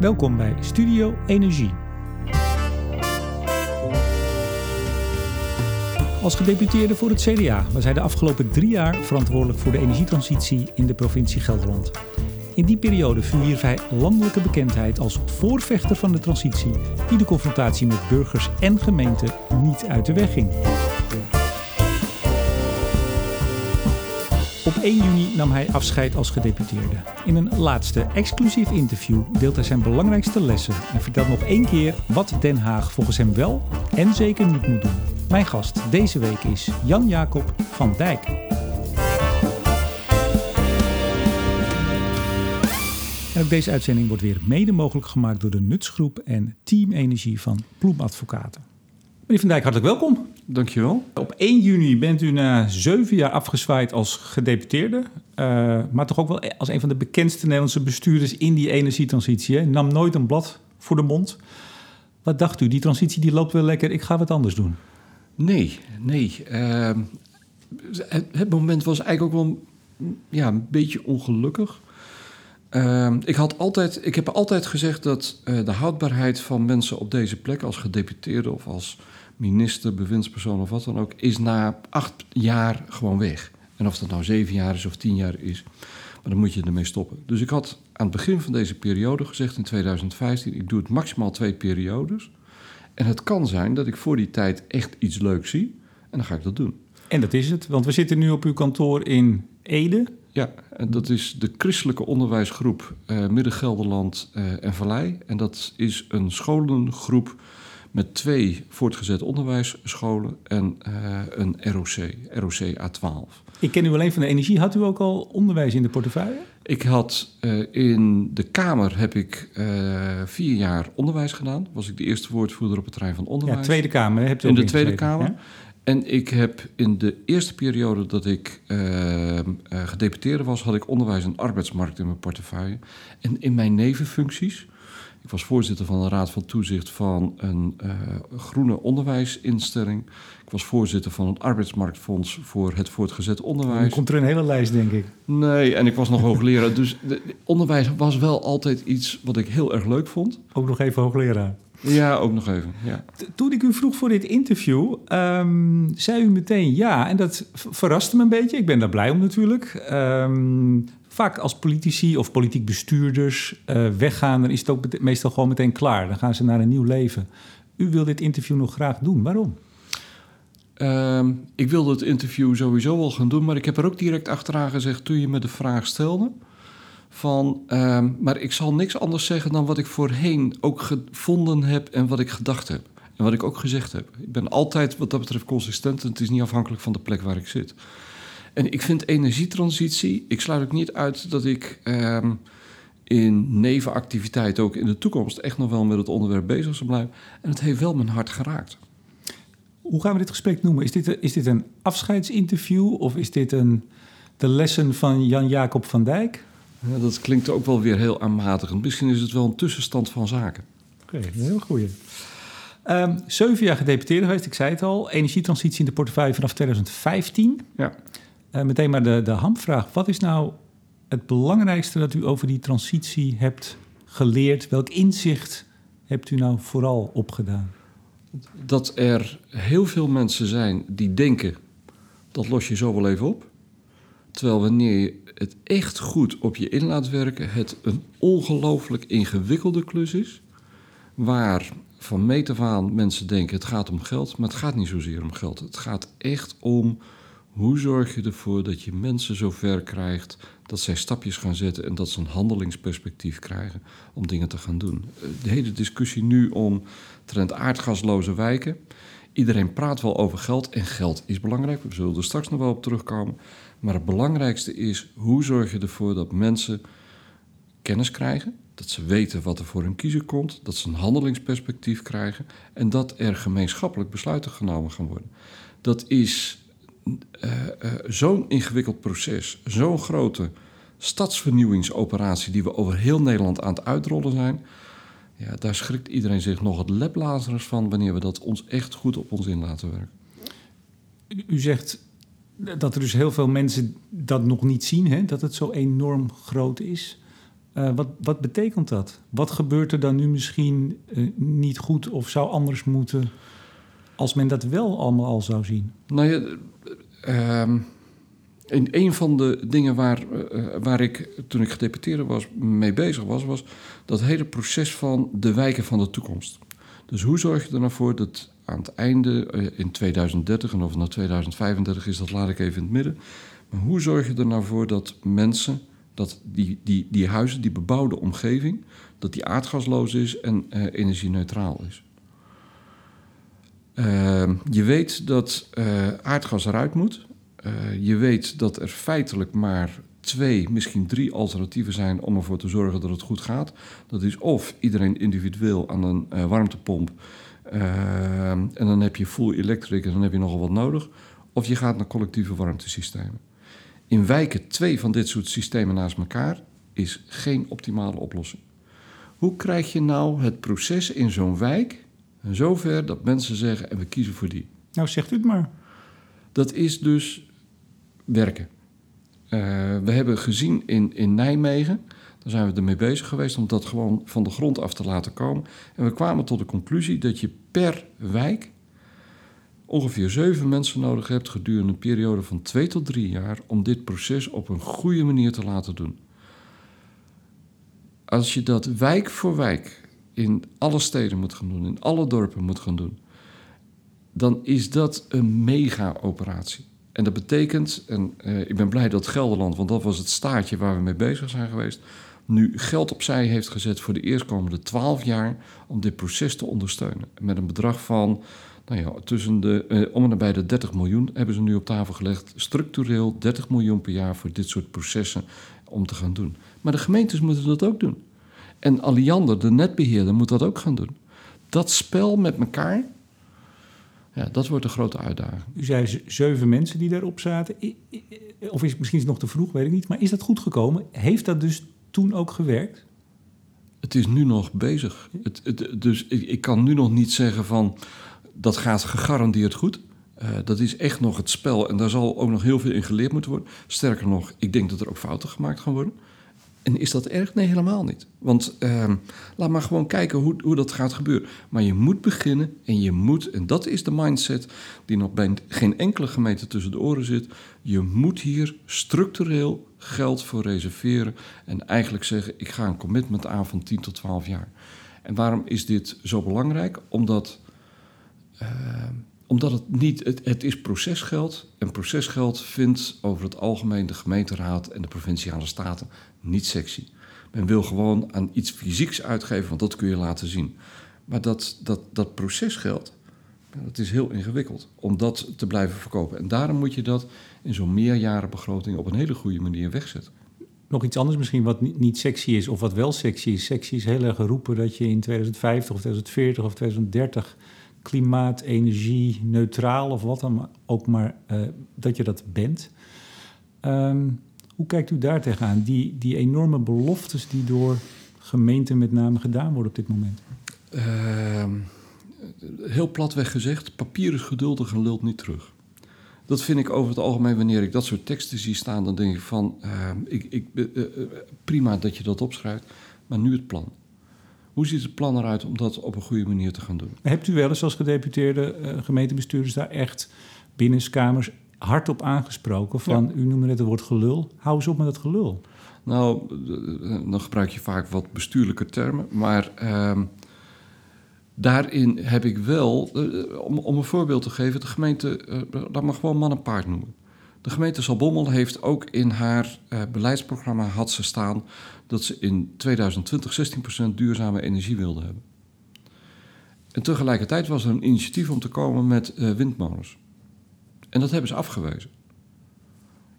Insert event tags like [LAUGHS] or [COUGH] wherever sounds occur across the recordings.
Welkom bij Studio Energie. Als gedeputeerde voor het CDA was hij de afgelopen drie jaar verantwoordelijk voor de energietransitie in de provincie Gelderland. In die periode verwierf hij landelijke bekendheid als voorvechter van de transitie, die de confrontatie met burgers en gemeenten niet uit de weg ging. 1 juni nam hij afscheid als gedeputeerde. In een laatste exclusief interview deelt hij zijn belangrijkste lessen en vertelt nog één keer wat Den Haag volgens hem wel en zeker niet moet doen. Mijn gast deze week is Jan Jacob van Dijk. En ook deze uitzending wordt weer mede mogelijk gemaakt door de Nutsgroep en Team Energie van Ploem Advocaten. Meneer Van Dijk, hartelijk welkom. Dankjewel. Op 1 juni bent u na zeven jaar afgezwaaid als gedeputeerde. Uh, maar toch ook wel als een van de bekendste Nederlandse bestuurders in die energietransitie. Nam nooit een blad voor de mond. Wat dacht u? Die transitie die loopt wel lekker, ik ga wat anders doen. Nee, nee. Uh, het, moment was eigenlijk ook wel ja, een beetje ongelukkig. Uh, ik, had altijd, ik heb altijd gezegd dat uh, de houdbaarheid van mensen op deze plek als gedeputeerde of als minister, bewindspersoon of wat dan ook, is na acht jaar gewoon weg. En of dat nou zeven jaar is of tien jaar is, maar dan moet je ermee stoppen. Dus ik had aan het begin van deze periode gezegd in 2015, ik doe het maximaal twee periodes. En het kan zijn dat ik voor die tijd echt iets leuks zie en dan ga ik dat doen. En dat is het, want we zitten nu op uw kantoor in Ede. Ja, en dat is de christelijke onderwijsgroep uh, Midden-Gelderland uh, en Vallei. En dat is een scholengroep met twee voortgezet onderwijsscholen en uh, een ROC, ROC A12. Ik ken u alleen van de energie. Had u ook al onderwijs in de portefeuille? Ik had uh, in de Kamer heb ik uh, vier jaar onderwijs gedaan. Was ik de eerste woordvoerder op het terrein van onderwijs. Ja, Tweede Kamer. Hebt u in de Tweede Kamer. En ik heb in de eerste periode dat ik uh, gedeputeerde was, had ik onderwijs en arbeidsmarkt in mijn portefeuille. En in mijn nevenfuncties ik was voorzitter van de Raad van Toezicht van een uh, groene onderwijsinstelling. Ik was voorzitter van het arbeidsmarktfonds voor het voortgezet onderwijs. Dan komt er een hele lijst, denk ik. Nee, en ik was nog [LAUGHS] hoogleraar. Dus de, de onderwijs was wel altijd iets wat ik heel erg leuk vond. Ook nog even hoogleraar. Ja, ook nog even. Ja. Toen ik u vroeg voor dit interview, um, zei u meteen ja. En dat verraste me een beetje. Ik ben daar blij om natuurlijk. Um, vaak als politici of politiek bestuurders uh, weggaan, dan is het ook meestal gewoon meteen klaar. Dan gaan ze naar een nieuw leven. U wil dit interview nog graag doen. Waarom? Uh, ik wilde het interview sowieso wel gaan doen, maar ik heb er ook direct achteraan gezegd toen je me de vraag stelde. Van, uh, maar ik zal niks anders zeggen dan wat ik voorheen ook gevonden heb en wat ik gedacht heb. En wat ik ook gezegd heb. Ik ben altijd wat dat betreft consistent en het is niet afhankelijk van de plek waar ik zit. En ik vind energietransitie, ik sluit ook niet uit dat ik uh, in nevenactiviteit ook in de toekomst echt nog wel met het onderwerp bezig zal blijven. En het heeft wel mijn hart geraakt. Hoe gaan we dit gesprek noemen? Is dit, is dit een afscheidsinterview of is dit een, de lessen van Jan-Jacob van Dijk? Ja, dat klinkt ook wel weer heel aanmatigend. Misschien is het wel een tussenstand van zaken. Oké, okay, een heel goeie. Um, zeven jaar gedeputeerde geweest, ik zei het al. Energietransitie in de portefeuille vanaf 2015. Ja. Uh, meteen maar de, de hamvraag. Wat is nou het belangrijkste dat u over die transitie hebt geleerd? Welk inzicht hebt u nou vooral opgedaan? Dat er heel veel mensen zijn die denken, dat los je zo wel even op. Terwijl wanneer je het echt goed op je in laat werken, het een ongelooflijk ingewikkelde klus is. Waar van meet af aan mensen denken het gaat om geld, maar het gaat niet zozeer om geld. Het gaat echt om hoe zorg je ervoor dat je mensen zover krijgt dat zij stapjes gaan zetten en dat ze een handelingsperspectief krijgen om dingen te gaan doen? De hele discussie nu om trend aardgasloze wijken. Iedereen praat wel over geld en geld is belangrijk. We zullen er straks nog wel op terugkomen. Maar het belangrijkste is hoe zorg je ervoor dat mensen kennis krijgen, dat ze weten wat er voor hun kiezer komt, dat ze een handelingsperspectief krijgen en dat er gemeenschappelijk besluiten genomen gaan worden. Dat is uh, uh, zo'n ingewikkeld proces, zo'n grote stadsvernieuwingsoperatie die we over heel Nederland aan het uitrollen zijn. Ja, daar schrikt iedereen zich nog het leplazers van wanneer we dat ons echt goed op ons in laten werken. U zegt dat er dus heel veel mensen dat nog niet zien, hè? dat het zo enorm groot is. Uh, wat, wat betekent dat? Wat gebeurt er dan nu misschien niet goed of zou anders moeten als men dat wel allemaal al zou zien? Nou ja, uh, in een van de dingen waar, uh, waar ik toen ik gedeputeerde was mee bezig was, was dat hele proces van de wijken van de toekomst. Dus hoe zorg je er nou voor dat aan het einde, in 2030 en of naar 2035 is, dat laat ik even in het midden. Maar hoe zorg je er nou voor dat mensen dat die, die, die huizen, die bebouwde omgeving, dat die aardgasloos is en uh, energie-neutraal is. Uh, je weet dat uh, aardgas eruit moet. je weet dat er feitelijk maar twee, misschien drie alternatieven zijn om ervoor te zorgen dat het goed gaat. Dat is of iedereen individueel aan een warmtepomp en dan heb je full electric en dan heb je nogal wat nodig. Of je gaat naar collectieve warmtesystemen. In wijken twee van dit soort systemen naast elkaar is geen optimale oplossing. Hoe krijg je nou het proces in zo'n wijk zover dat mensen zeggen en we kiezen voor die? Nou, zegt u het maar. Dat is dus werken. Uh, we hebben gezien in, in Nijmegen, daar zijn we ermee bezig geweest om dat gewoon van de grond af te laten komen. En we kwamen tot de conclusie dat je per wijk ongeveer zeven mensen nodig hebt gedurende een periode van twee tot drie jaar om dit proces op een goede manier te laten doen. Als je dat wijk voor wijk in alle steden moet gaan doen, in alle dorpen moet gaan doen, dan is dat een mega-operatie. En dat betekent, en uh, ik ben blij dat Gelderland, want dat was het staartje waar we mee bezig zijn geweest, nu geld opzij heeft gezet voor de eerstkomende twaalf jaar om dit proces te ondersteunen. Met een bedrag van nou ja, tussen de, eh, om en nabij de 30 miljoen hebben ze nu op tafel gelegd. Structureel 30 miljoen per jaar voor dit soort processen om te gaan doen. Maar de gemeentes moeten dat ook doen. En Alliander, de netbeheerder, moet dat ook gaan doen. Dat spel met elkaar, ja, dat wordt een grote uitdaging. U zei zeven mensen die daarop zaten. Of is misschien nog te vroeg, weet ik niet. Maar is dat goed gekomen? Heeft dat dus toen ook gewerkt? Het is nu nog bezig. Het, het, dus ik, ik, kan nu nog niet zeggen van dat gaat gegarandeerd goed. Uh, dat is echt nog het spel en daar zal ook nog heel veel in geleerd moeten worden. Sterker nog, ik denk dat er ook fouten gemaakt gaan worden. En is dat erg? Nee, helemaal niet. Want uh, laat maar gewoon kijken hoe, hoe dat gaat gebeuren. Maar je moet beginnen en je moet, en dat is de mindset die nog bij geen enkele gemeente tussen de oren zit. Je moet hier structureel geld voor reserveren en eigenlijk zeggen: ik ga een commitment aan van 10 tot 12 jaar. En waarom is dit zo belangrijk? Omdat uh, omdat het niet, het, het, is procesgeld. En procesgeld vindt over het algemeen de gemeenteraad en de provinciale staten niet sexy. Men wil gewoon aan iets fysieks uitgeven, want dat kun je laten zien. Maar dat, dat, dat procesgeld, dat is heel ingewikkeld om dat te blijven verkopen. En daarom moet je dat in zo'n meerjarenbegroting op een hele goede manier wegzetten. Nog iets anders misschien wat niet sexy is of wat wel sexy is. Sexy is heel erg geroepen dat je in 2050 of 2040 of 2030 klimaat, energie, neutraal of wat dan ook maar, uh, dat je dat bent. Um, hoe kijkt u daar tegenaan? Die, die enorme beloftes die door gemeenten met name gedaan worden op dit moment? Uh, heel platweg gezegd, papier is geduldig en lult niet terug. Dat vind ik over het algemeen, wanneer ik dat soort teksten zie staan, dan denk ik van, uh, ik, ik, uh, prima dat je dat opschrijft, maar nu het plan. Hoe ziet het plan eruit om dat op een goede manier te gaan doen? Hebt u wel eens als gedeputeerde uh, gemeentebestuurders daar echt binnenskamers hardop aangesproken van, u noemde net het woord gelul, hou eens op met dat gelul. Nou, eh, dan gebruik je vaak wat bestuurlijke termen, maar uh, daarin heb ik wel, uh, om, om, een voorbeeld te geven, de gemeente, laat maar gewoon man en paard noemen. De gemeente Zalbommel heeft ook in haar beleidsprogramma had ze staan dat ze in 2020 16% duurzame energie wilden hebben. En tegelijkertijd was er een initiatief om te komen met uh, windmolens. En dat hebben ze afgewezen.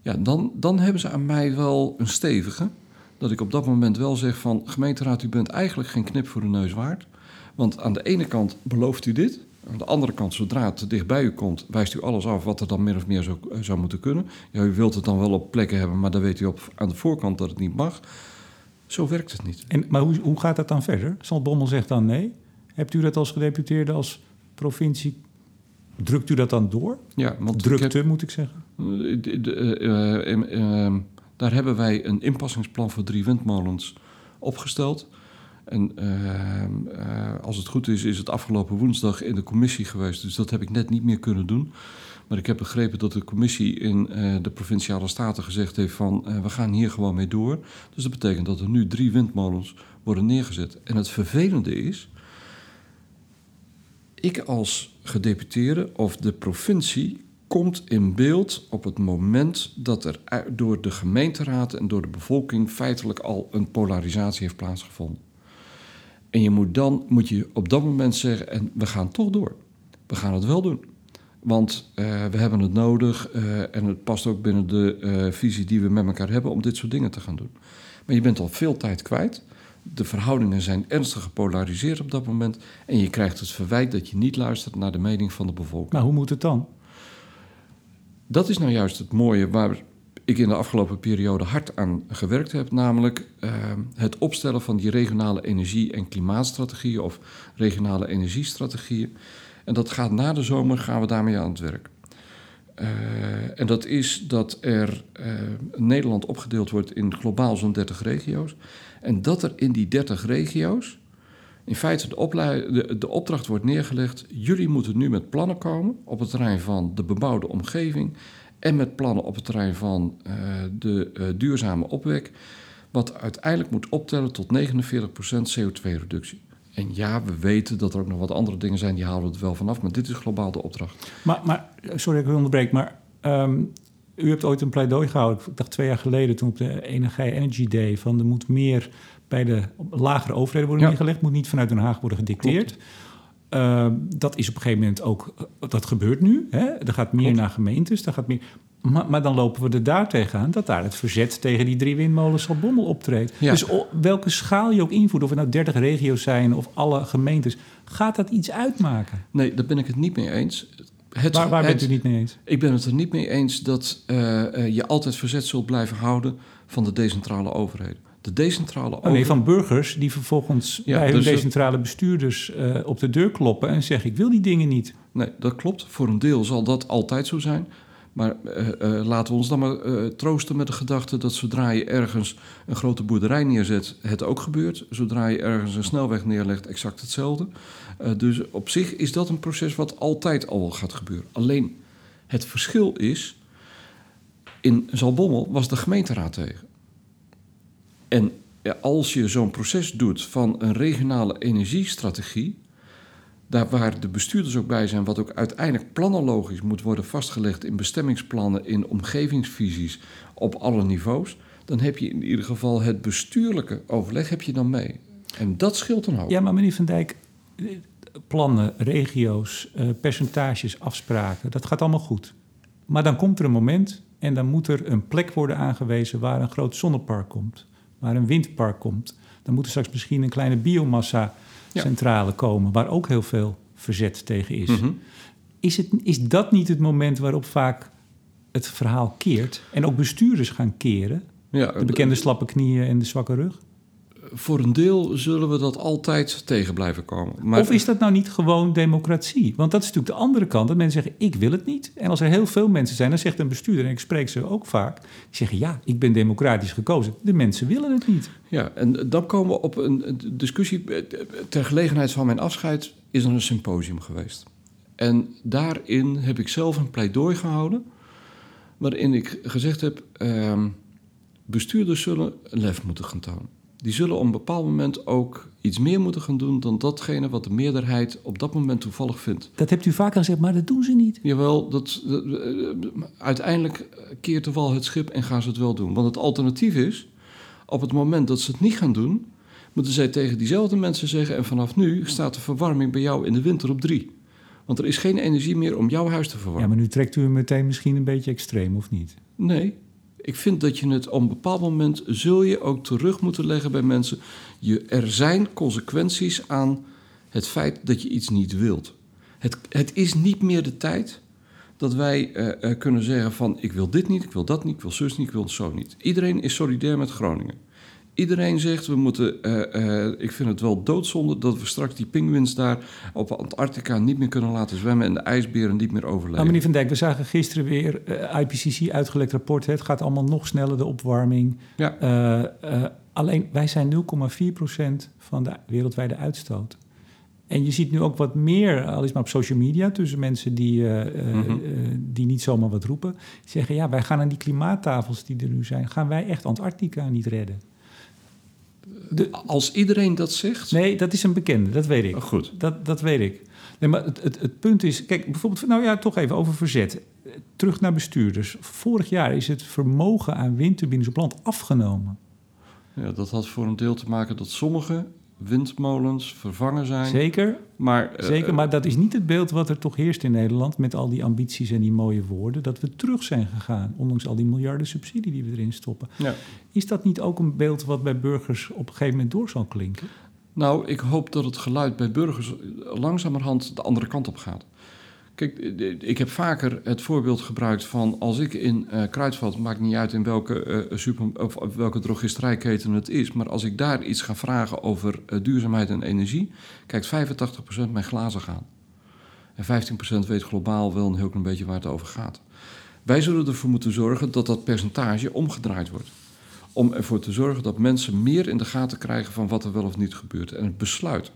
Ja, dan, dan hebben ze aan mij wel een stevige. Dat ik op dat moment wel zeg van... gemeenteraad, u bent eigenlijk geen knip voor de neus waard. Want aan de ene kant belooft u dit. Aan de andere kant, zodra het te dicht bij u komt... wijst u alles af wat er dan meer of meer zou, eh, zou moeten kunnen. Ja, u wilt het dan wel op plekken hebben... maar dan weet u op, aan de voorkant dat het niet mag. Zo werkt het niet. En, maar hoe, hoe gaat dat dan verder? Bommel zegt dan nee. Hebt u dat als gedeputeerde, als provincie... Drukt u dat dan door? Ja, want Drukte, moet ik zeggen. Uh, daar hebben wij een inpassingsplan voor drie windmolens opgesteld. En eh, als het goed is, is het afgelopen woensdag in de commissie geweest. Dus dat heb ik net niet meer kunnen doen. Maar ik heb begrepen dat de commissie in eh, de provinciale staten gezegd heeft van eh, we gaan hier gewoon mee door. Dus dat betekent dat er nu drie windmolens worden neergezet. En het vervelende is, ik als gedeputeerde of de provincie komt in beeld op het moment dat er door de gemeenteraad en door de bevolking feitelijk al een polarisatie heeft plaatsgevonden. En je moet dan moet je op dat moment zeggen, en we gaan toch door. We gaan het wel doen. Want eh, we hebben het nodig eh, en het past ook binnen de eh, visie die we met elkaar hebben om dit soort dingen te gaan doen. Maar je bent al veel tijd kwijt. De verhoudingen zijn ernstig gepolariseerd op dat moment. En je krijgt het verwijt dat je niet luistert naar de mening van de bevolking. Maar hoe moet het dan? Dat is nou juist het mooie waar ik in de afgelopen periode hard aan gewerkt heb. Namelijk eh, het opstellen van die regionale energie- en klimaatstrategieën of regionale energiestrategieën. En dat gaat na de zomer, gaan we daarmee aan het werk. Eh, en dat is dat er eh, Nederland opgedeeld wordt in globaal zo'n 30 regio's. En dat er in die 30 regio's in feite de, de, de opdracht wordt neergelegd. Jullie moeten nu met plannen komen op het terrein van de bebouwde omgeving. En met plannen op het terrein van eh, de eh, duurzame opwek. Wat uiteindelijk moet optellen tot 49% CO2-reductie. En ja, we weten dat er ook nog wat andere dingen zijn, die halen we het wel vanaf. Maar dit is globaal de opdracht. Maar, maar sorry dat ik u onderbreek, maar ehm, u hebt ooit een pleidooi gehouden, ik dacht twee jaar geleden, toen op de Energie Energy Day, van er moet meer bij de lagere overheden worden Ja. neergelegd, moet niet vanuit Den Haag worden gedicteerd. Ehm, dat is op een gegeven moment ook, dat gebeurt nu. Hè? Er gaat meer Klopt. naar gemeentes, er gaat meer. Maar, maar dan lopen we er daar tegenaan dat daar het verzet tegen die drie windmolens van Bommel optreedt. Ja. Dus welke schaal je ook invoert, of het nou 30 regio's zijn of alle gemeentes, gaat dat iets uitmaken? Nee, daar ben ik het niet mee eens. Het, Waar, waar bent het- u niet mee eens? Ik ben het er niet mee eens dat eh, eh, je altijd verzet zult blijven houden van de decentrale overheden. De decentrale Oh nee, van burgers die vervolgens Ja, bij hun dus dat- decentrale bestuurders eh, op de deur kloppen en zeggen: Ik wil die dingen niet. Nee, dat klopt. Voor een deel zal dat altijd zo zijn. Maar eh, eh, laten we ons dan maar troosten met de gedachte dat zodra je ergens een grote boerderij neerzet, het ook gebeurt. Zodra je ergens een snelweg neerlegt, exact hetzelfde. Dus op zich is dat een proces wat altijd al gaat gebeuren. Alleen het verschil is, in Zalbommel was de gemeenteraad tegen. En als je zo'n proces doet van een regionale energiestrategie, daar waar de bestuurders ook bij zijn, wat ook uiteindelijk planologisch moet worden vastgelegd in bestemmingsplannen, in omgevingsvisies op alle niveaus, dan heb je in ieder geval het bestuurlijke overleg heb je dan mee. En dat scheelt een hoop. Ja, maar meneer Van Dijk, plannen, regio's, eh, percentages, afspraken, dat gaat allemaal goed. Maar dan komt er een moment en dan moet er een plek worden aangewezen waar een groot zonnepark komt, waar een windpark komt. Dan moet er straks misschien een kleine biomassa-centrale komen, waar ook heel veel verzet tegen is. Mhm. Is, het, is dat niet het moment waarop vaak het verhaal keert en ook bestuurders gaan keren? Ja, De bekende slappe knieën en de zwakke rug? Voor een deel zullen we dat altijd tegen blijven komen. Maar Of is dat nou niet gewoon democratie? Want dat is natuurlijk de andere kant. Dat mensen zeggen, ik wil het niet. En als er heel veel mensen zijn, dan zegt een bestuurder... en ik spreek ze ook vaak, die zeggen... ja, ik ben democratisch gekozen. De mensen willen het niet. Ja, en dan komen we op een discussie. Ter gelegenheid van mijn afscheid is er een symposium geweest. En daarin heb ik zelf een pleidooi gehouden. Waarin ik gezegd heb: ehm, bestuurders zullen lef moeten gaan tonen. Die zullen op een bepaald moment ook iets meer moeten gaan doen dan datgene wat de meerderheid op dat moment toevallig vindt. Dat hebt u vaker gezegd, maar dat doen ze niet. Jawel, dat, dat, eh, uiteindelijk keert de wal het schip en gaan ze het wel doen. Want het alternatief is, op het moment dat ze het niet gaan doen, moeten zij tegen diezelfde mensen zeggen: en vanaf nu staat de verwarming bij jou in de winter op drie. Want er is geen energie meer om jouw huis te verwarmen. Ja, maar nu trekt u hem meteen misschien een beetje extreem, of niet? Nee, ik vind dat je het op een bepaald moment zul je ook terug moeten leggen bij mensen. Je, er zijn consequenties aan het feit dat je iets niet wilt. Het, het is niet meer de tijd dat wij eh, eh, kunnen zeggen van ik wil dit niet, ik wil dat niet, ik wil zus niet, ik wil zo niet. Iedereen is solidair met Groningen. Iedereen zegt we moeten, eh, eh, ik vind het wel doodzonde dat we straks die pinguïns daar op Antarctica niet meer kunnen laten zwemmen en de ijsberen niet meer overleven. Nou, meneer Van Dijk, we zagen gisteren weer eh, IPCC uitgelekt rapport. hè. Het gaat allemaal nog sneller, de opwarming. Ja. Alleen wij zijn 0,4% van de wereldwijde uitstoot. En je ziet nu ook wat meer, al is maar op social media, tussen mensen die, uh, uh, die niet zomaar wat roepen. Die zeggen, ja, wij gaan aan die klimaattafels die er nu zijn, gaan wij echt Antarctica niet redden. De, Als iedereen dat zegt? Nee, dat is een bekende, dat weet ik. Oh, goed. Dat, dat weet ik. Nee, maar het, het, het punt is, kijk, bijvoorbeeld, nou ja, toch even over verzet. Terug naar bestuurders. Vorig jaar is het vermogen aan windturbines op land afgenomen. Ja, dat had voor een deel te maken dat sommige windmolens vervangen zijn. Zeker, maar, zeker, maar dat is niet het beeld wat er toch heerst in Nederland... met al die ambities en die mooie woorden... dat we terug zijn gegaan, ondanks al die miljarden subsidie die we erin stoppen. Ja. Is dat niet ook een beeld wat bij burgers op een gegeven moment door zal klinken? Nou, ik hoop dat het geluid bij burgers langzamerhand de andere kant op gaat. Kijk, ik heb vaker het voorbeeld gebruikt van als ik in uh, Kruidvat, maakt niet uit in welke, uh, super, of welke drogisterijketen het is, maar als ik daar iets ga vragen over duurzaamheid en energie, kijkt 85% mijn glazen gaan. En 15% weet globaal wel een heel klein beetje waar het over gaat. Wij zullen ervoor moeten zorgen dat dat percentage omgedraaid wordt. Om ervoor te zorgen dat mensen meer in de gaten krijgen van wat er wel of niet gebeurt. En het besluit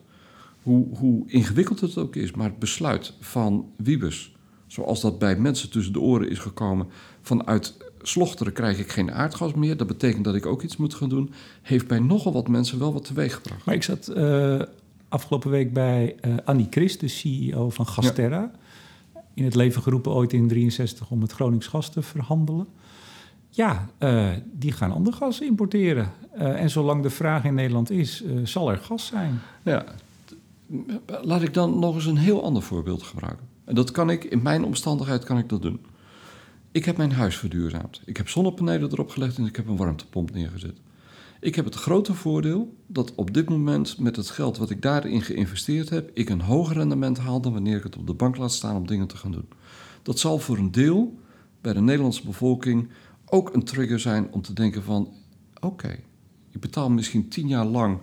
hoe, hoe ingewikkeld het ook is, maar het besluit van Wiebes, zoals dat bij mensen tussen de oren is gekomen, vanuit slochteren krijg ik geen aardgas meer, dat betekent dat ik ook iets moet gaan doen, heeft bij nogal wat mensen wel wat teweeg gebracht. Maar ik zat uh, afgelopen week bij uh, Annie Christ, de CEO van Gasterra. Ja. In het leven geroepen ooit in 63 om het Gronings gas te verhandelen. Ja, uh, die gaan ander gas importeren. en zolang de vraag in Nederland is, zal er gas zijn. Ja, laat ik dan nog eens een heel ander voorbeeld gebruiken. En dat kan ik, in mijn omstandigheid kan ik dat doen. Ik heb mijn huis verduurzaamd. Ik heb zonnepanelen erop gelegd en ik heb een warmtepomp neergezet. Ik heb het grote voordeel dat op dit moment met het geld wat ik daarin geïnvesteerd heb, ik een hoger rendement haal dan wanneer ik het op de bank laat staan om dingen te gaan doen. Dat zal voor een deel bij de Nederlandse bevolking ook een trigger zijn om te denken van oké, ik betaal misschien tien jaar lang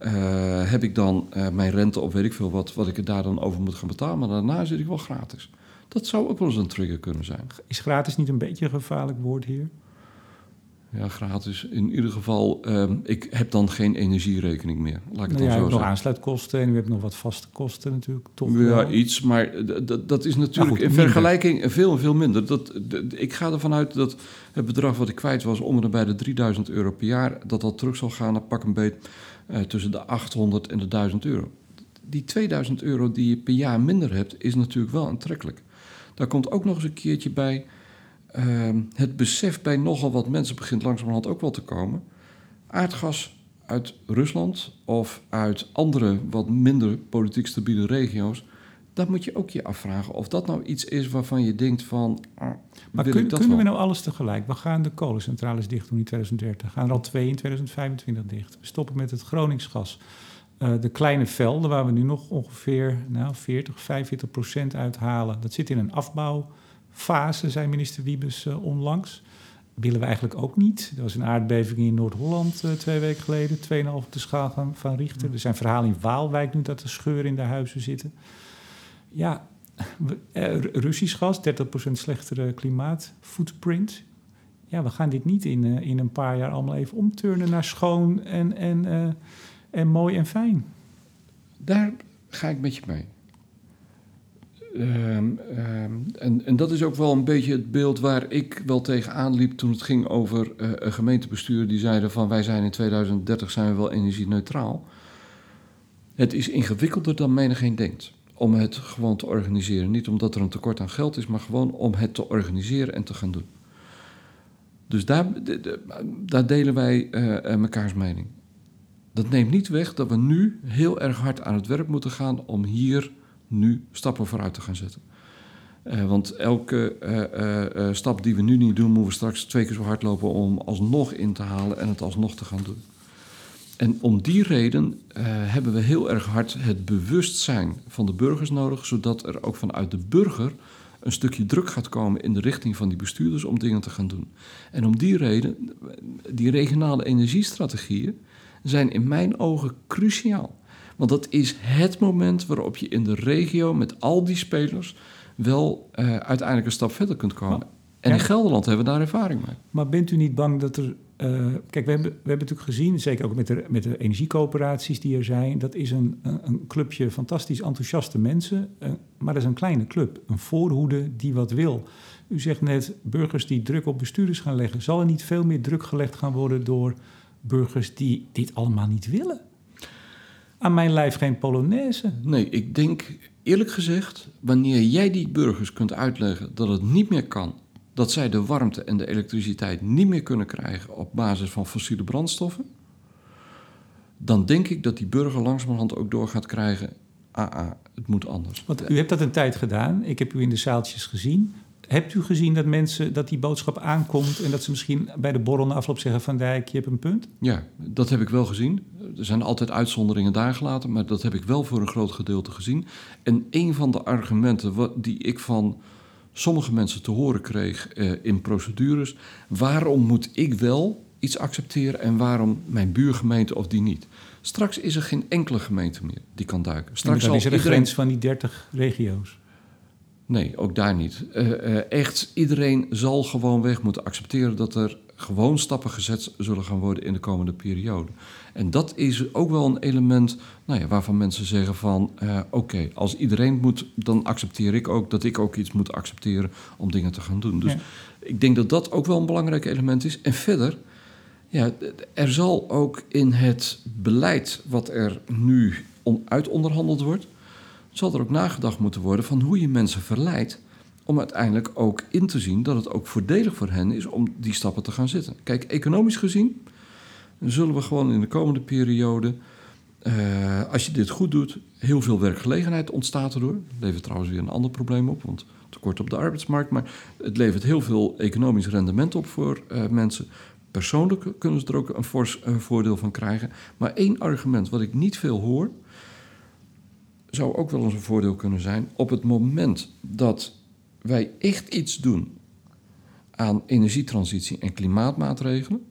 uh, heb ik dan uh, mijn rente of weet ik veel wat, wat ik er daar dan over moet gaan betalen. Maar daarna zit ik wel gratis. Dat zou ook wel eens een trigger kunnen zijn. Is gratis niet een beetje een gevaarlijk woord hier? Ja, gratis. In ieder geval, um, ik heb dan geen energierekening meer. Laat ik het nou ja, dan zo nog zeggen. aansluitkosten en u hebt nog wat vaste kosten natuurlijk. Toch ja, wel. iets, maar dat is natuurlijk Nou goed, in vergelijking veel en veel minder. Dat, ik ga ervan uit dat het bedrag wat ik kwijt was, om en bij de 3000 euro per jaar, dat dat terug zal gaan naar pak een beet uh, tussen de 800 en de 1000 euro. Die 2000 euro die je per jaar minder hebt, is natuurlijk wel aantrekkelijk. Daar komt ook nog eens een keertje bij. Uh, het besef bij nogal wat mensen begint langzamerhand ook wel te komen. Aardgas uit Rusland of uit andere wat minder politiek stabiele regio's. Dan moet je ook je afvragen of dat nou iets is waarvan je denkt van. ah, Maar kun- dat kunnen we nou alles tegelijk? We gaan de kolencentrales dicht doen in 2030. Gaan er al twee in 2025 dicht. We stoppen met het Groningsgas. Eh, de kleine velden waar we nu nog ongeveer nou, 40, 45 procent uithalen. Dat zit in een afbouwfase, zei minister Wiebes eh, onlangs. Willen we eigenlijk ook niet. Er was een aardbeving in Noord-Holland eh, twee weken geleden. 2,5 op de schaal van, van Richter. Er zijn verhalen in Waalwijk nu dat er scheuren in de huizen zitten. Ja, eh, Russisch gas, 30% slechtere klimaatfootprint. Ja, we gaan dit niet in, eh, in een paar jaar allemaal even omturnen naar schoon en, en, eh, en mooi en fijn. Daar ga ik met je mee. Ehm, ehm, en, en dat is ook wel een beetje het beeld waar ik wel tegenaan liep toen het ging over een gemeentebestuur die zeiden van wij zijn in 2030 zijn we wel energie-neutraal. Het is ingewikkelder dan menigeen denkt om het gewoon te organiseren. Niet omdat er een tekort aan geld is, maar gewoon om het te organiseren en te gaan doen. Dus daar, daar delen wij eh, mekaars mening. Dat neemt niet weg dat we nu heel erg hard aan het werk moeten gaan om hier nu stappen vooruit te gaan zetten. Eh, want elke stap die we nu niet doen, moeten we straks twee keer zo hard lopen om alsnog in te halen en het alsnog te gaan doen. En om die reden eh, hebben we heel erg hard het bewustzijn van de burgers nodig, zodat er ook vanuit de burger een stukje druk gaat komen in de richting van die bestuurders om dingen te gaan doen. En om die reden, die regionale energiestrategieën zijn in mijn ogen cruciaal. Want dat is het moment waarop je in de regio met al die spelers wel eh, uiteindelijk een stap verder kunt komen. Maar- en in Gelderland hebben we daar ervaring mee. Maar bent u niet bang dat er kijk, we hebben, we hebben natuurlijk gezien, zeker ook met de, met de energiecoöperaties die er zijn, dat is een, een, clubje fantastisch enthousiaste mensen, uh, maar dat is een kleine club, een voorhoede die wat wil. U zegt net, burgers die druk op bestuurders gaan leggen. Zal er niet veel meer druk gelegd gaan worden door burgers die dit allemaal niet willen? Aan mijn lijf geen Polonaise. Nee, ik denk eerlijk gezegd, wanneer jij die burgers kunt uitleggen dat het niet meer kan, dat zij de warmte en de elektriciteit niet meer kunnen krijgen op basis van fossiele brandstoffen, dan denk ik dat die burger langzamerhand ook door gaat krijgen, ah, ah het moet anders. Want u hebt dat een tijd gedaan, ik heb u in de zaaltjes gezien. Hebt u gezien dat mensen, dat die boodschap aankomt en dat ze misschien bij de borrel na afloop zeggen van Dijk, je hebt een punt? Ja, dat heb ik wel gezien. Er zijn altijd uitzonderingen daar gelaten, maar dat heb ik wel voor een groot gedeelte gezien. En een van de argumenten die ik van sommige mensen te horen kreeg eh, in procedures, waarom moet ik wel iets accepteren en waarom mijn buurgemeente of die niet? Straks is er geen enkele gemeente meer die kan duiken. Straks is er een grens van die 30 regio's. Nee, ook daar niet. Uh, echt, iedereen zal gewoon weg moeten accepteren dat er gewoon stappen gezet zullen gaan worden in de komende periode. En dat is ook wel een element nou ja, waarvan mensen zeggen van uh, oké, als iedereen moet, dan accepteer ik ook dat ik ook iets moet accepteren om dingen te gaan doen. Dus ik denk dat dat ook wel een belangrijk element is. En verder, ja, er zal ook in het beleid wat er nu uitonderhandeld wordt, zal er ook nagedacht moeten worden van hoe je mensen verleidt om uiteindelijk ook in te zien dat het ook voordelig voor hen is om die stappen te gaan zetten. Kijk, economisch gezien zullen we gewoon in de komende periode, uh, als je dit goed doet, heel veel werkgelegenheid ontstaat erdoor. Dat levert trouwens weer een ander probleem op, want tekort op de arbeidsmarkt, maar het levert heel veel economisch rendement op voor uh, mensen. Persoonlijk kunnen ze er ook een fors uh, voordeel van krijgen. Maar één argument wat ik niet veel hoor, zou ook wel eens een voordeel kunnen zijn. Op het moment dat wij echt iets doen aan energietransitie en klimaatmaatregelen,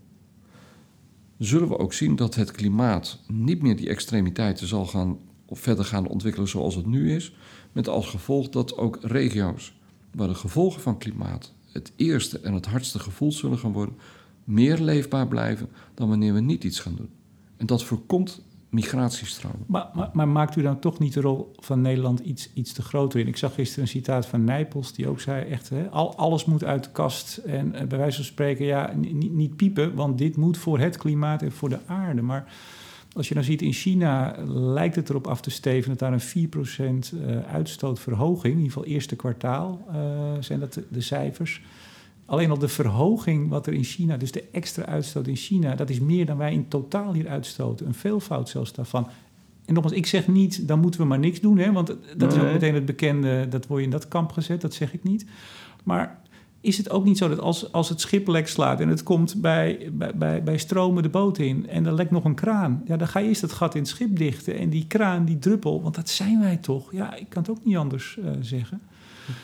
zullen we ook zien dat het klimaat niet meer die extremiteiten zal gaan of verder gaan ontwikkelen zoals het nu is. Met als gevolg dat ook regio's waar de gevolgen van klimaat het eerste en het hardste gevoeld zullen gaan worden, meer leefbaar blijven dan wanneer we niet iets gaan doen. En dat voorkomt migratiestromen. Maar, maar, maar, maakt u dan toch niet de rol van Nederland iets, iets te groter in? Ik zag gisteren een citaat van Nijpels, die ook zei: echt, hè, al, alles moet uit de kast. En uh, bij wijze van spreken, ja, niet, piepen, want dit moet voor het klimaat en voor de aarde. Maar als je dan ziet in China, lijkt het erop af te steven dat daar een 4% uh, uitstootverhoging, in ieder geval eerste kwartaal uh, zijn dat de cijfers. Alleen al de verhoging wat er in China, dus de extra uitstoot in China, dat is meer dan wij in totaal hier uitstoten. Een veelvoud zelfs daarvan. En nogmaals, ik zeg niet, dan moeten we maar niks doen, hè, want dat is ook meteen het bekende, dat word je in dat kamp gezet, dat zeg ik niet. Maar is het ook niet zo dat als, als het schip lek slaat en het komt bij, bij, bij, bij stromen de boot in en er lekt nog een kraan, ja, dan ga je eerst het gat in het schip dichten en die kraan, die druppel, want dat zijn wij toch. Ja, ik kan het ook niet anders uh, zeggen.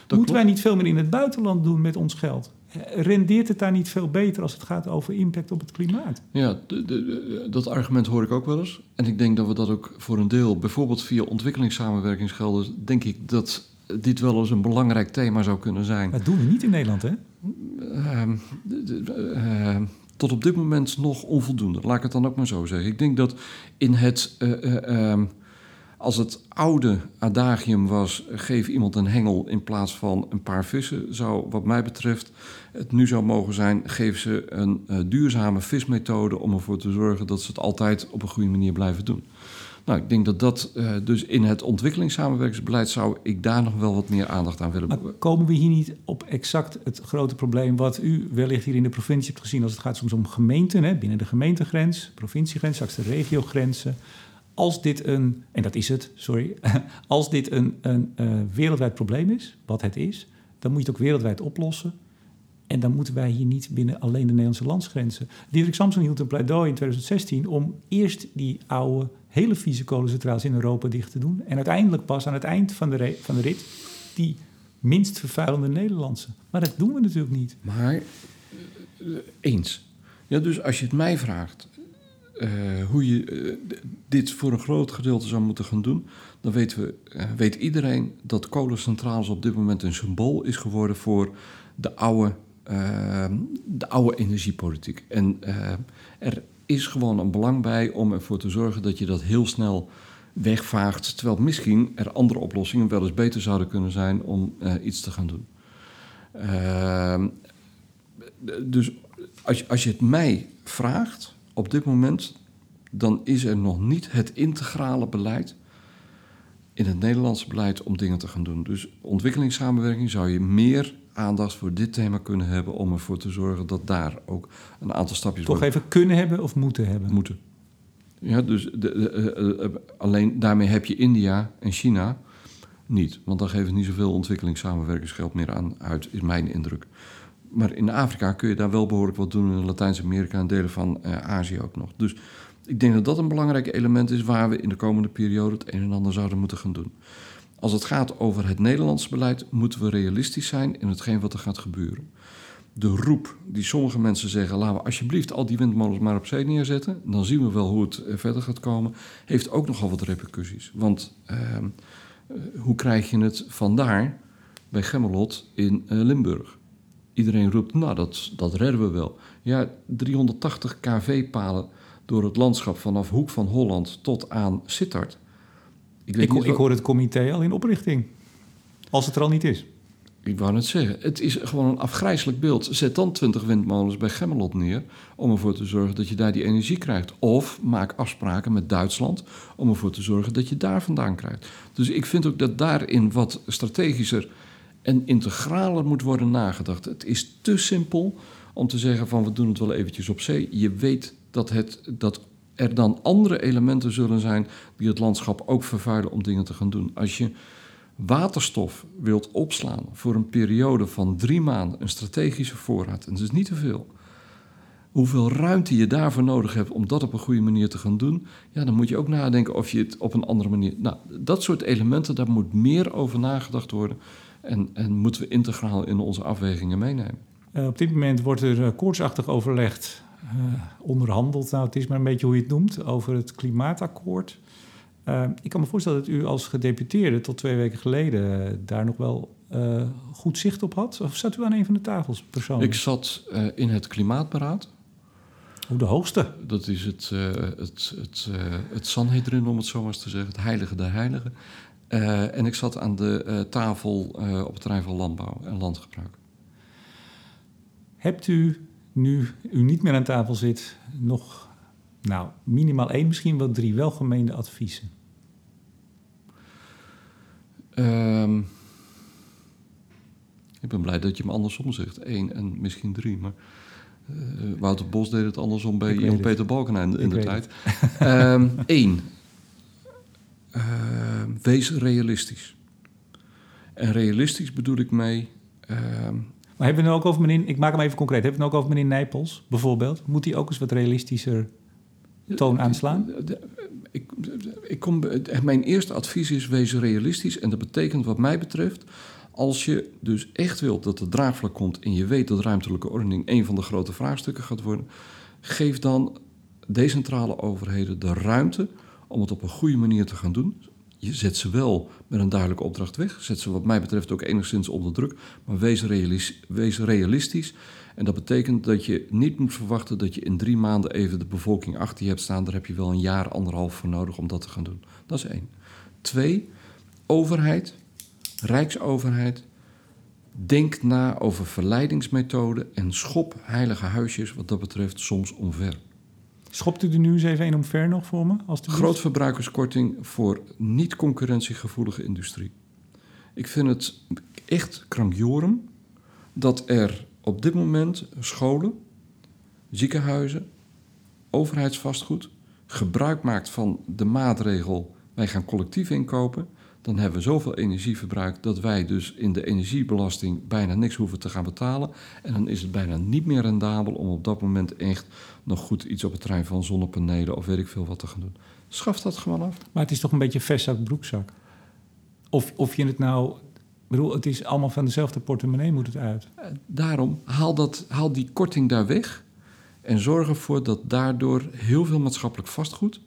Dat Moeten wij niet veel meer in het buitenland doen met ons geld? Rendeert het daar niet veel beter als het gaat over impact op het klimaat? Ja, de, de, dat argument hoor ik ook wel eens. En ik denk dat we dat ook voor een deel, bijvoorbeeld via ontwikkelingssamenwerkingsgelden, denk ik dat dit wel eens een belangrijk thema zou kunnen zijn. Dat doen we niet in Nederland, hè? Uh, uh, tot op dit moment nog onvoldoende. Laat ik het dan ook maar zo zeggen. Ik denk dat in het. Uh, als het oude adagium was: geef iemand een hengel in plaats van een paar vissen, zou wat mij betreft het nu zou mogen zijn: geef ze een uh, duurzame vismethode om ervoor te zorgen dat ze het altijd op een goede manier blijven doen. Nou, ik denk dat dat uh, dus in het ontwikkelingssamenwerkingsbeleid zou ik daar nog wel wat meer aandacht aan willen maar Komen we hier niet op exact het grote probleem wat u wellicht hier in de provincie hebt gezien als het gaat soms om gemeenten, hè, binnen de gemeentegrens, provinciegrens, straks de regiogrenzen als dit een, en dat is het, sorry, [LAUGHS] als dit een, een uh, wereldwijd probleem is, wat het is, dan moet je het ook wereldwijd oplossen. En dan moeten wij hier niet binnen alleen de Nederlandse landsgrenzen. Diederik Samson hield een pleidooi in 2016 om eerst die oude, hele vieze kolencentrales in Europa dicht te doen. En uiteindelijk pas aan het eind van de, van de rit die minst vervuilende Nederlandse. Maar dat doen we natuurlijk niet. Maar uh, eens. Ja, dus als je het mij vraagt, uh, hoe je uh, dit voor een groot gedeelte zou moeten gaan doen, dan weten we, uh, weet iedereen dat kolencentrales op dit moment een symbool is geworden voor de oude uh, de oude energiepolitiek. En er is gewoon een belang bij om ervoor te zorgen dat je dat heel snel wegvaagt. Terwijl misschien er andere oplossingen wel eens beter zouden kunnen zijn om iets te gaan doen. Uh, dus als als je het mij vraagt, op dit moment, dan is er nog niet het integrale beleid in het Nederlandse beleid om dingen te gaan doen. Dus ontwikkelingssamenwerking zou je meer aandacht voor dit thema kunnen hebben om ervoor te zorgen dat daar ook een aantal stapjes. Toch even kunnen hebben of moeten hebben? Moeten. Ja, dus de, de, uh, alleen daarmee heb je India en China niet. Want dan geven niet zoveel ontwikkelingssamenwerkingsgeld meer aan uit, is mijn indruk. Maar in Afrika kun je daar wel behoorlijk wat doen. In Latijns-Amerika en delen van uh, Azië ook nog. Dus ik denk dat dat een belangrijk element is waar we in de komende periode het een en ander zouden moeten gaan doen. Als het gaat over het Nederlands beleid, moeten we realistisch zijn in hetgeen wat er gaat gebeuren. De roep die sommige mensen zeggen: laten we alsjeblieft al die windmolens maar op zee neerzetten, dan zien we wel hoe het verder gaat komen, heeft ook nogal wat repercussies. Want uh, hoe krijg je het vandaar bij Gemmelot in Limburg? Iedereen roept: nou, dat, dat redden we wel. Ja, 380 kV-palen door het landschap vanaf Hoek van Holland tot aan Sittard. Ik, ik, hoor het comité al in oprichting. Als het er al niet is. Ik wou net zeggen, het is gewoon een afgrijzelijk beeld. Zet dan 20 windmolens bij Gemmelot neer om ervoor te zorgen dat je daar die energie krijgt. Of maak afspraken met Duitsland om ervoor te zorgen dat je daar vandaan krijgt. Dus ik vind ook dat daarin wat strategischer en integraler moet worden nagedacht. Het is te simpel om te zeggen van we doen het wel eventjes op zee. Je weet dat, het, dat er dan andere elementen zullen zijn die het landschap ook vervuilen om dingen te gaan doen. Als je waterstof wilt opslaan voor een periode van drie maanden, een strategische voorraad, en dat is niet te veel. Hoeveel ruimte je daarvoor nodig hebt om dat op een goede manier te gaan doen, ja, dan moet je ook nadenken of je het op een andere manier. Nou, dat soort elementen, daar moet meer over nagedacht worden en, en moeten we integraal in onze afwegingen meenemen. Uh, op dit moment wordt er uh, koortsachtig overlegd uh, onderhandeld. Nou, het is maar een beetje hoe je het noemt, over het klimaatakkoord. Uh, ik kan me voorstellen dat u als gedeputeerde tot twee weken geleden daar nog wel uh, goed zicht op had. Of zat u aan een van de tafels persoonlijk? Ik zat in het Klimaatberaad. Hoe de hoogste? Dat is het, het, het, het Sanhedrin, om het zo maar eens te zeggen. Het heilige der heiligen. En ik zat aan de tafel op het terrein van landbouw en landgebruik. Hebt u nu u niet meer aan tafel zit, nog nou, minimaal één, misschien wel drie welgemeende adviezen? Um, ik ben blij dat je me andersom zegt. Eén en misschien drie. Maar Wouter Bos deed het andersom bij Jan-Peter Balkenende in de tijd. Eén. [LAUGHS] Wees realistisch. En realistisch bedoel ik mee... Maar hebben we het ook over meneer, ik maak hem even concreet, hebben we het ook over meneer Nijpels bijvoorbeeld? Moet hij ook eens wat realistischer toon aanslaan? Ik, ik kom, mijn eerste advies is wees realistisch. En dat betekent wat mij betreft, als je dus echt wilt dat er draagvlak komt en je weet dat ruimtelijke ordening een van de grote vraagstukken gaat worden, geef dan decentrale overheden de ruimte om het op een goede manier te gaan doen je zet ze wel met een duidelijke opdracht weg. Zet ze wat mij betreft ook enigszins onder druk. Maar wees, wees realistisch. En dat betekent dat je niet moet verwachten dat je in drie maanden even de bevolking achter je hebt staan. Daar heb je wel een jaar, anderhalf voor nodig om dat te gaan doen. Dat is één. Twee, overheid, rijksoverheid. Denk na over verleidingsmethoden en schop heilige huisjes wat dat betreft soms omver. Schopt u er nu eens even een omver nog voor me? Grootverbruikerskorting voor niet-concurrentiegevoelige industrie. Ik vind het echt krankjoren dat er op dit moment scholen, ziekenhuizen, overheidsvastgoed gebruik maakt van de maatregel wij gaan collectief inkopen dan hebben we zoveel energie verbruikt dat wij dus in de energiebelasting bijna niks hoeven te gaan betalen. En dan is het bijna niet meer rendabel om op dat moment echt nog goed iets op het terrein van zonnepanelen of weet ik veel wat te gaan doen. Schaf dat gewoon af. Maar het is toch een beetje vestzak, broekzak? Of, of je het nou ik bedoel, het is allemaal van dezelfde portemonnee moet het uit. Eh, daarom, haal, dat, haal die korting daar weg. En zorg ervoor dat daardoor heel veel maatschappelijk vastgoed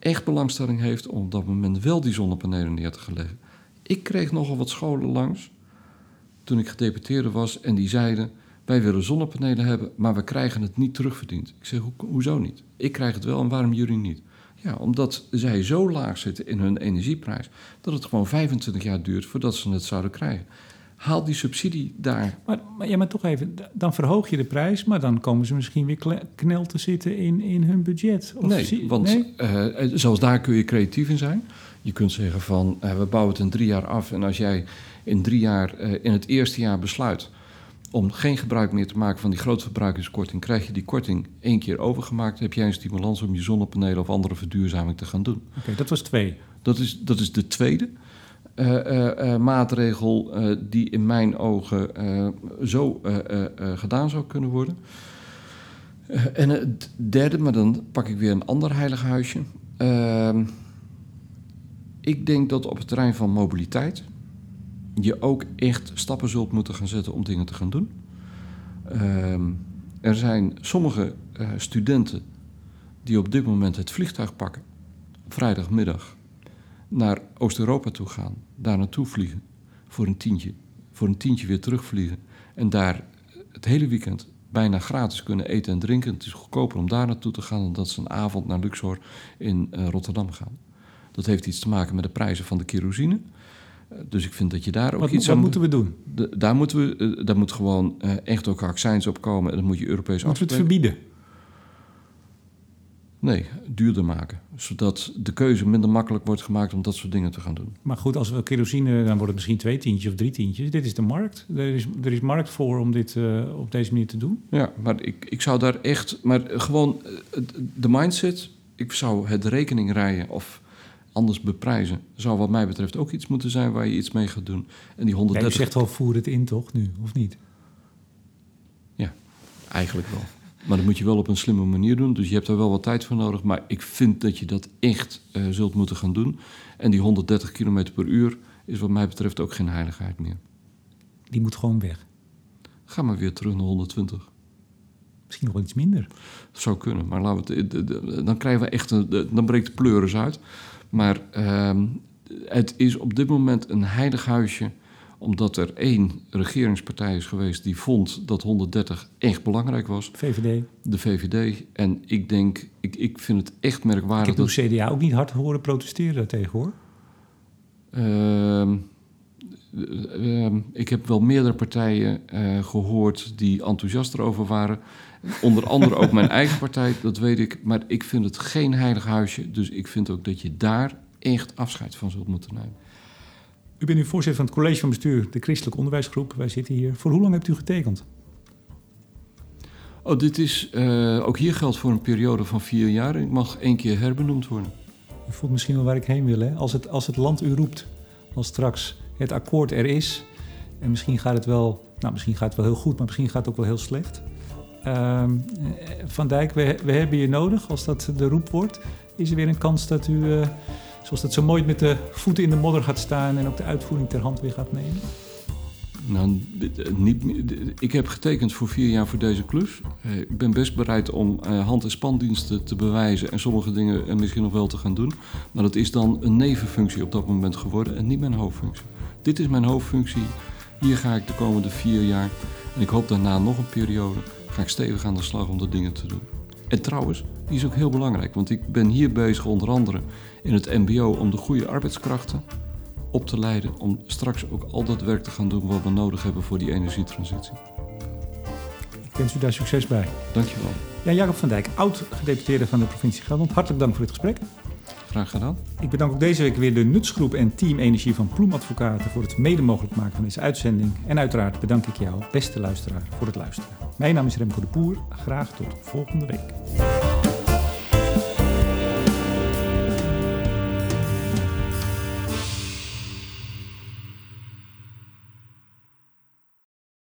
echt belangstelling heeft om op dat moment wel die zonnepanelen neer te leggen. Ik kreeg nogal wat scholen langs toen ik gedeputeerde was en die zeiden: wij willen zonnepanelen hebben, maar we krijgen het niet terugverdiend. Ik zeg, Ho hoezo niet? Ik krijg het wel en waarom jullie niet? Ja, omdat zij zo laag zitten in hun energieprijs dat het gewoon 25 jaar duurt voordat ze het zouden krijgen. Haal die subsidie daar. Maar, maar, ja, maar toch even, dan verhoog je de prijs, maar dan komen ze misschien weer knel te zitten in, in hun budget. Of nee, want nee? Uh, zelfs daar kun je creatief in zijn. Je kunt zeggen van, uh, we bouwen het in drie jaar af en als jij in drie jaar, uh, in het eerste jaar besluit om geen gebruik meer te maken van die grootverbruikerskorting, krijg je die korting één keer overgemaakt. heb jij een stimulans om je zonnepanelen of andere verduurzaming te gaan doen. Oké, dat was twee. Dat is, dat is de tweede. Uh, uh, maatregel die in mijn ogen zo gedaan zou kunnen worden. en het derde, maar dan pak ik weer een ander heilig huisje. Ehm, ik denk dat op het terrein van mobiliteit je ook echt stappen zult moeten gaan zetten om dingen te gaan doen. Ehm, er zijn sommige studenten die op dit moment het vliegtuig pakken vrijdagmiddag naar Oost-Europa toe gaan, daar naartoe vliegen voor een tientje, voor een tientje weer terugvliegen en daar het hele weekend bijna gratis kunnen eten en drinken. Het is goedkoper om daar naartoe te gaan dan dat ze een avond naar Luxor in uh, Rotterdam gaan. Dat heeft iets te maken met de prijzen van de kerosine. Uh, dus ik vind dat je daar ook wat, iets wat aan... moeten we doen? De, daar, moeten we, uh, daar moet gewoon echt ook accijns op komen. En dat moet je Europees Moeten we het verbieden? Nee, duurder maken. Zodat de keuze minder makkelijk wordt gemaakt om dat soort dingen te gaan doen. Maar goed, als we kerosine, dan wordt het misschien twee tientjes of drie tientjes. Dit is de markt. Er is, er is markt voor om dit uh, op deze manier te doen. Ja, maar ik, ik zou daar echt... Maar gewoon de mindset... Ik zou het rekening rijden of anders beprijzen... zou wat mij betreft ook iets moeten zijn waar je iets mee gaat doen. En die 130... Ja, je zegt wel, voer het in toch nu, of niet? Ja, eigenlijk wel. Maar dat moet je wel op een slimme manier doen. Dus je hebt daar wel wat tijd voor nodig. Maar ik vind dat je dat echt uh, zult moeten gaan doen. En die 130 km per uur is wat mij betreft ook geen heiligheid meer. Die moet gewoon weg. Ga maar weer terug naar 120. Misschien nog wel iets minder. Dat zou kunnen, maar laten we het, dan krijgen we echt een, dan breekt de pleuris uit. Maar uh, het is op dit moment een heilig huisje omdat er één regeringspartij is geweest die vond dat 130 echt belangrijk was. VVD. De VVD. En ik denk, ik, ik vind het echt merkwaardig. Ik heb de CDA ook niet hard horen protesteren daartegen hoor. Uh, uh, ik heb wel meerdere partijen uh, gehoord die enthousiast erover waren. Onder andere ook mijn eigen partij, dat weet ik. Maar ik vind het geen heilig huisje. Dus ik vind ook dat je daar echt afscheid van zult moeten nemen. U bent nu voorzitter van het college van bestuur, de Christelijke Onderwijsgroep. Wij zitten hier. Voor hoe lang hebt u getekend? Oh, dit is, uh, ook hier geldt voor een periode van vier jaar. Ik mag één keer herbenoemd worden. U voelt misschien wel waar ik heen wil, hè? Als het, als het land u roept, als straks het akkoord er is... en misschien gaat het wel, nou, misschien gaat het wel heel goed, maar misschien gaat het ook wel heel slecht... Uh, van Dijk, we, we hebben je nodig als dat de roep wordt. Is er weer een kans dat u... Uh, zoals dat zo mooi met de voeten in de modder gaat staan en ook de uitvoering ter hand weer gaat nemen? Nou, niet, ik heb getekend voor vier jaar voor deze klus. Eh, ik ben best bereid om uh, hand- en spandiensten te bewijzen en sommige dingen misschien nog wel te gaan doen. Maar dat is dan een nevenfunctie op dat moment geworden en niet mijn hoofdfunctie. Dit is mijn hoofdfunctie. Hier ga ik de komende vier jaar en ik hoop daarna nog een periode. Ga ik stevig aan de slag om de dingen te doen. En trouwens, die is ook heel belangrijk, want ik ben hier bezig onder andere in het MBO om de goede arbeidskrachten op te leiden. Om straks ook al dat werk te gaan doen wat we nodig hebben voor die energietransitie. Ik wens u daar succes bij. Dankjewel. Ja, Jacob van Dijk, oud-gedeputeerde van de provincie Gelderland. Hartelijk dank voor dit gesprek. Graag gedaan. Ik bedank ook deze week weer de Nutsgroep en Team Energie van Ploemadvocaten voor het mede mogelijk maken van deze uitzending. En uiteraard bedank ik jou, beste luisteraar, voor het luisteren. Mijn naam is Remco de Boer. Graag tot volgende week.